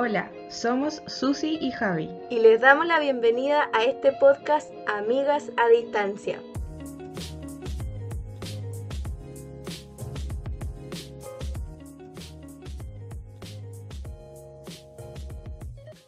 Hola, somos Susi y Javi. Y les damos la bienvenida a este podcast Amigas a Distancia.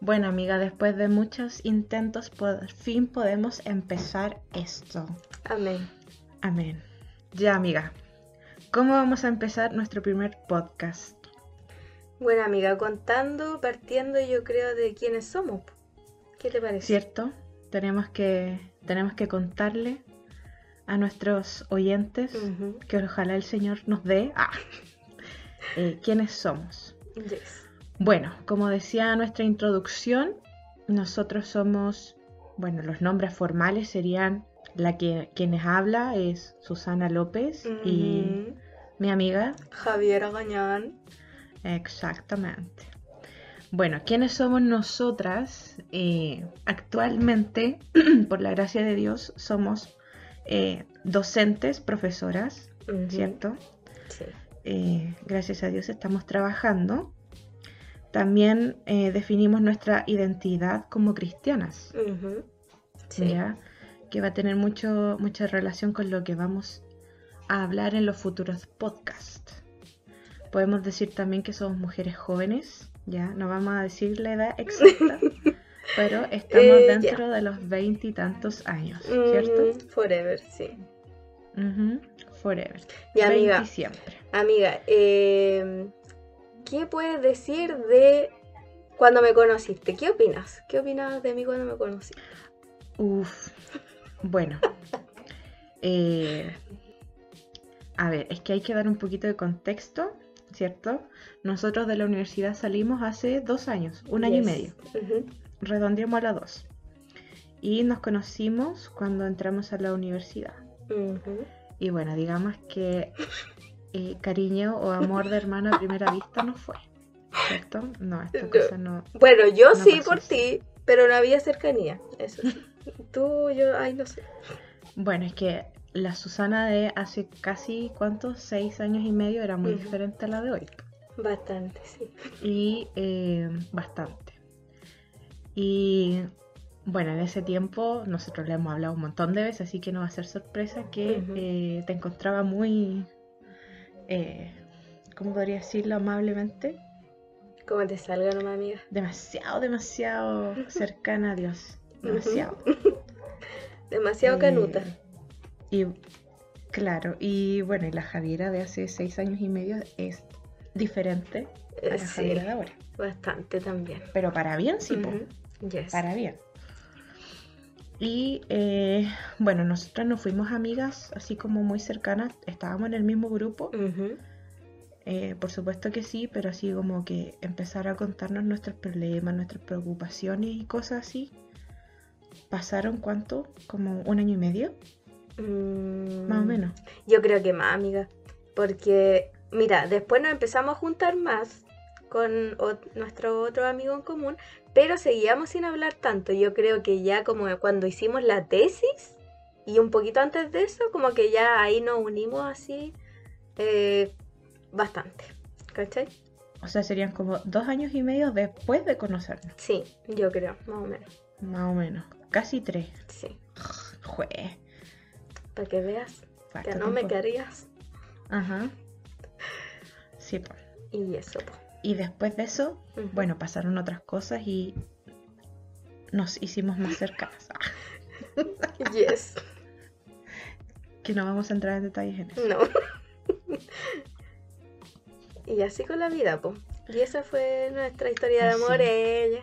Bueno, amiga, después de muchos intentos, por fin podemos empezar esto. Amén. Amén. Ya, amiga, ¿cómo vamos a empezar nuestro primer podcast? Bueno, amiga, contando, partiendo yo creo de quiénes somos. ¿Qué te parece? ¿Cierto? Tenemos que, tenemos que contarle a nuestros oyentes que ojalá el Señor nos dé ah, eh, quiénes somos. Yes. Bueno, como decía nuestra introducción, nosotros somos, bueno, los nombres formales serían la que quienes habla es Susana López y mi amiga Javier Gañán. Exactamente. Bueno, ¿quiénes somos nosotras? Eh, actualmente, por la gracia de Dios, somos eh, docentes, profesoras. ¿cierto? Sí. Eh, gracias a Dios estamos trabajando. También eh, definimos nuestra identidad como cristianas. Sí. ¿ya? Que va a tener mucho, mucha relación con lo que vamos a hablar en los futuros podcasts. Podemos decir también que somos mujeres jóvenes, ¿ya? No vamos a decir la edad exacta, pero estamos Eh, dentro de los veintitantos años, ¿cierto? Ujú. Forever, sí. Forever. Y amiga, 20 siempre. amiga, eh, ¿qué puedes decir de cuando me conociste? ¿Qué opinas? ¿Qué opinas de mí cuando me conociste? Uf, bueno. Eh, a ver, es que hay que dar un poquito de contexto, ¿cierto? Nosotros de la universidad salimos hace dos años, un año y medio, Ujú. redondeamos a la dos. Y nos conocimos cuando entramos a la universidad. Y bueno, digamos que eh, cariño o amor de hermano a primera vista no fue, ¿cierto? No, esta No. cosa no. Bueno, yo No sí por ti, pero no había cercanía. Eso sí. Tú, yo, ay, no sé. Bueno, es que la Susana de hace casi, ¿cuántos? Seis años y medio era muy diferente a la de hoy. Bastante, sí. Y eh, bastante. Y bueno, en ese tiempo nosotros le hemos hablado un montón de veces, así que no va a ser sorpresa que eh, te encontraba muy, eh, ¿cómo podría decirlo amablemente? Como te salga nomás, amiga. Demasiado, demasiado cercana a Dios. Demasiado. Demasiado canuta. Y claro, y bueno, y la Javiera de hace seis años y medio es diferente a Eh, la sí, Javiera de ahora. bastante también. Pero para bien, sí, po, Ujú. Yes. para bien. Y eh, bueno, nosotras nos fuimos amigas, así como muy cercanas, estábamos en el mismo grupo, eh, por supuesto que sí, pero así como que empezar a contarnos nuestros problemas, nuestras preocupaciones y cosas así. ¿Pasaron cuánto? ¿Como un año y medio? Mm, Más o menos. Yo creo que más, amiga. Porque, mira, después nos empezamos a juntar más con nuestro otro amigo en común, pero seguíamos sin hablar tanto. Yo creo que ya como cuando hicimos la tesis y un poquito antes de eso, como que ya ahí nos unimos así eh, bastante. ¿Cachai? O sea, serían como dos años y medio después de conocernos. Sí, yo creo, más o menos. Más o menos. Casi tres. Sí, Jue. Para que veas que no me querías. Ajá. Sí, po. Y eso, po. Y después de eso, bueno, pasaron otras cosas y nos hicimos más cercanas. Ah, Yes. que no vamos a entrar en detalles en eso. No. y así con la vida, po. Y esa fue nuestra historia de amor, ella.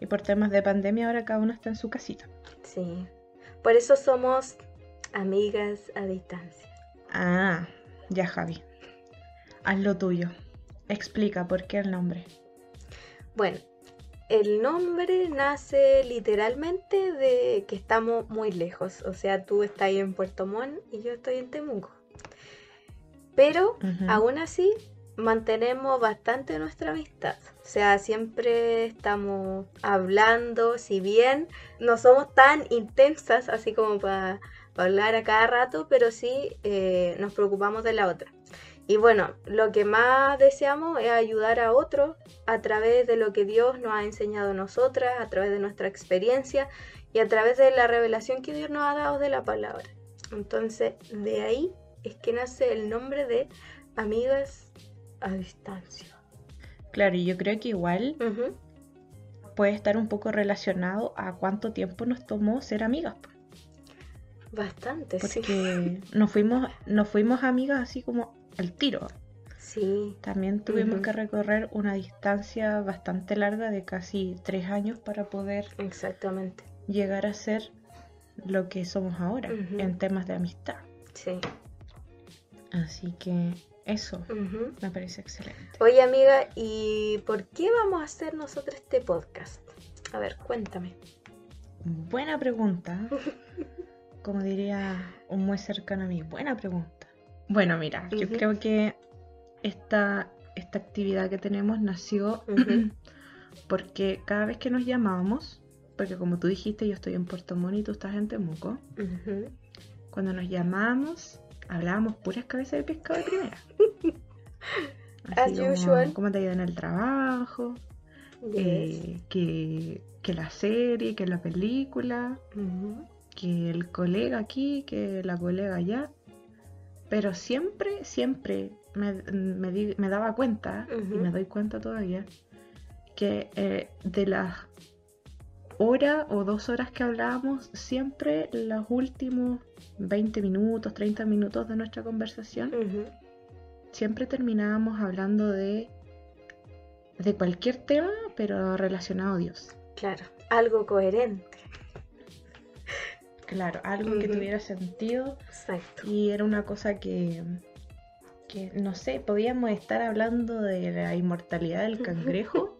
Y por temas de pandemia ahora cada uno está en su casita. Sí. Por eso somos amigas a distancia. Ah, ya Javi. Haz lo tuyo. Explica por qué el nombre. Bueno, el nombre nace literalmente de que estamos muy lejos. O sea, tú estás ahí en Puerto Montt y yo estoy en Temuco. Pero aún así mantenemos bastante nuestra amistad. O sea, siempre estamos hablando, si bien no somos tan intensas así como para hablar a cada rato, pero sí eh, nos preocupamos de la otra. Y bueno, lo que más deseamos es ayudar a otros a través de lo que Dios nos ha enseñado a nosotras, a través de nuestra experiencia y a través de la revelación que Dios nos ha dado de la palabra. Entonces, de ahí es que nace el nombre de Amigas a Distancia. Claro, y yo creo que igual puede estar un poco relacionado a cuánto tiempo nos tomó ser amigas. Bastante, Porque nos fuimos, nos fuimos amigas así como al tiro. Sí. También tuvimos que recorrer una distancia bastante larga de casi tres años para poder Exactamente. llegar a ser lo que somos ahora en temas de amistad. Sí. Así que eso me parece excelente. Oye amiga, ¿y por qué vamos a hacer nosotros este podcast? A ver, cuéntame. Buena pregunta. Como diría un muy cercano a mí, buena pregunta. Bueno, mira, yo creo que esta, esta actividad que tenemos nació porque cada vez que nos llamábamos, porque como tú dijiste, yo estoy en Puerto Montt y tú estás en Temuco, cuando nos llamábamos, hablábamos puras cabezas de pescado de primera. As usual. ¿Cómo te ha ido en el trabajo? Eh, que, la serie, que la película, que el colega aquí, que la colega allá. Pero siempre, siempre me, me, daba cuenta, y me doy cuenta todavía, que eh, de las hora o dos horas que hablábamos, siempre los últimos 20 minutos, 30 minutos de nuestra conversación, siempre terminábamos hablando de, de cualquier tema, pero relacionado a Dios. Claro, algo coherente. Claro, algo que tuviera sentido. Exacto. Y era una cosa que, que, no sé, podíamos estar hablando de la inmortalidad del cangrejo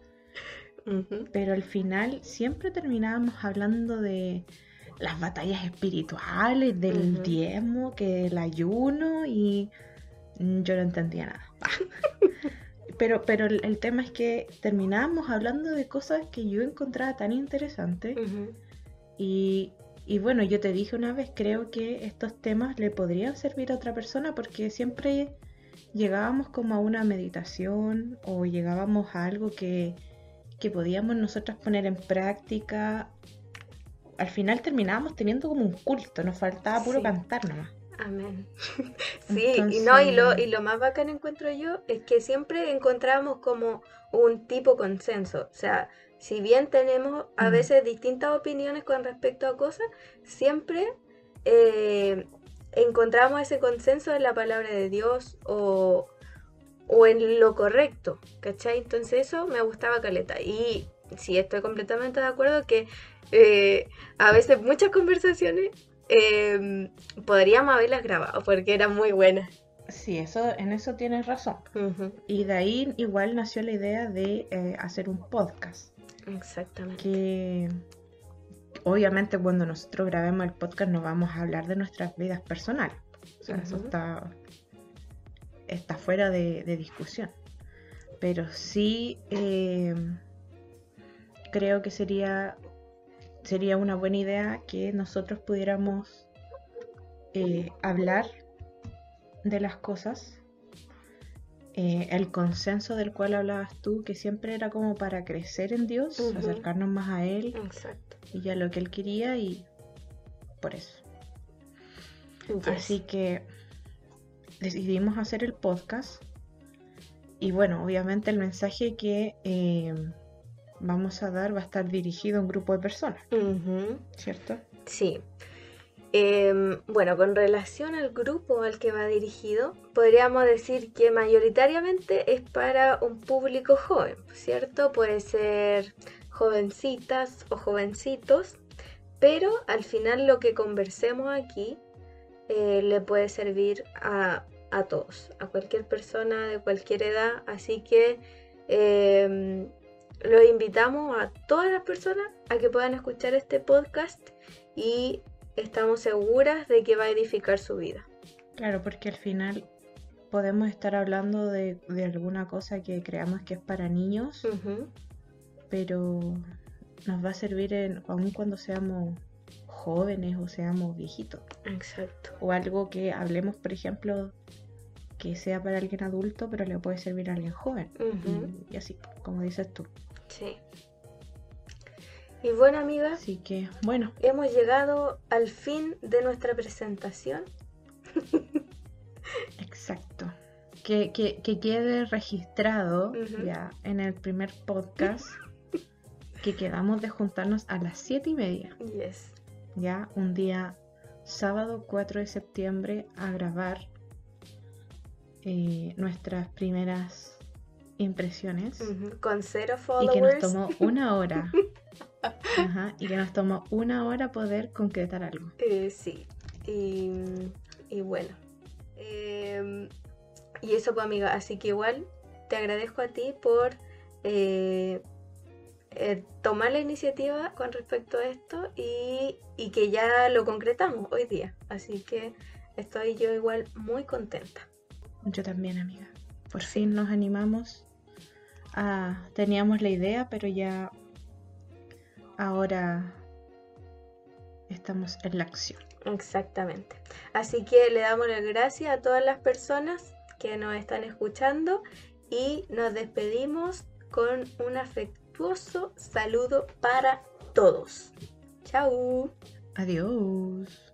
pero al final siempre terminábamos hablando de las batallas espirituales, del diezmo, que el ayuno y yo no entendía nada. pero pero el, tema es que terminábamos hablando de cosas que yo encontraba tan interesantes y, y bueno, yo te dije una vez, creo que estos temas le podrían servir a otra persona porque siempre llegábamos como a una meditación o llegábamos a algo que que podíamos nosotras poner en práctica, al final terminábamos teniendo como un culto, nos faltaba puro cantar nomás. Amén. sí, y no, y lo, y lo más bacán encuentro yo es que siempre encontramos como un tipo consenso. O sea, si bien tenemos a mm. veces distintas opiniones con respecto a cosas, siempre eh, encontramos ese consenso en la palabra de Dios o, o en lo correcto, ¿cachai? Entonces eso me gustaba caleta. Y sí, estoy completamente de acuerdo que eh, a veces muchas conversaciones em, podríamos haberlas grabado porque eran muy buenas. Sí, eso, en eso tienes razón. Y de ahí igual nació la idea de eh, hacer un podcast. Exactamente. Que obviamente cuando nosotros grabemos el podcast no vamos a hablar de nuestras vidas personales. O sea, eso está está fuera de, discusión. Pero sí eh, creo que sería, sería una buena idea que nosotros pudiéramos eh, hablar de las cosas. Eh, el consenso del cual hablabas tú, que siempre era como para crecer en Dios, acercarnos más a Él y a lo que Él quería y por eso. Así que decidimos hacer el podcast. Y bueno, obviamente el mensaje que eh, vamos a dar va a estar dirigido a un grupo de personas, ¿cierto? Sí. Em, bueno, con relación al grupo al que va dirigido, podríamos decir que mayoritariamente es para un público joven, ¿cierto? Puede ser jovencitas o jovencitos, pero al final lo que conversemos aquí eh, le puede servir a a todos, a cualquier persona de cualquier edad. Así que eh, los invitamos a todas las personas a que puedan escuchar este podcast y estamos seguras de que va a edificar su vida. Claro, porque al final podemos estar hablando de, alguna cosa que creamos que es para niños, pero nos va a servir en, aún cuando seamos jóvenes o seamos viejitos. Exacto. O algo que hablemos, por ejemplo, que sea para alguien adulto, pero le puede servir a alguien joven. Y, y así, como dices tú. Sí. Y bueno, amiga, Así que, bueno, hemos llegado al fin de nuestra presentación. exacto. Que, que, que quede registrado ya en el primer podcast que quedamos de juntarnos a las siete y media. Yes. ya un día sábado 4 de septiembre a grabar eh, nuestras primeras impresiones. Con cero y que nos followers. tomó una hora Ajá, y que nos tomó una hora poder concretar algo Eh, sí. Y, y bueno. Em, y eso, pues, amiga. Así que igual te agradezco a ti por eh, eh, tomar la iniciativa con respecto a esto y, y que ya lo concretamos hoy día. Así que estoy yo igual muy contenta. yo también amiga por fin nos animamos a teníamos la idea pero ya ahora estamos en la acción Exactamente. Así que le damos las gracias a todas las personas que nos están escuchando y nos despedimos con un afectuoso saludo para todos. Chao. adiós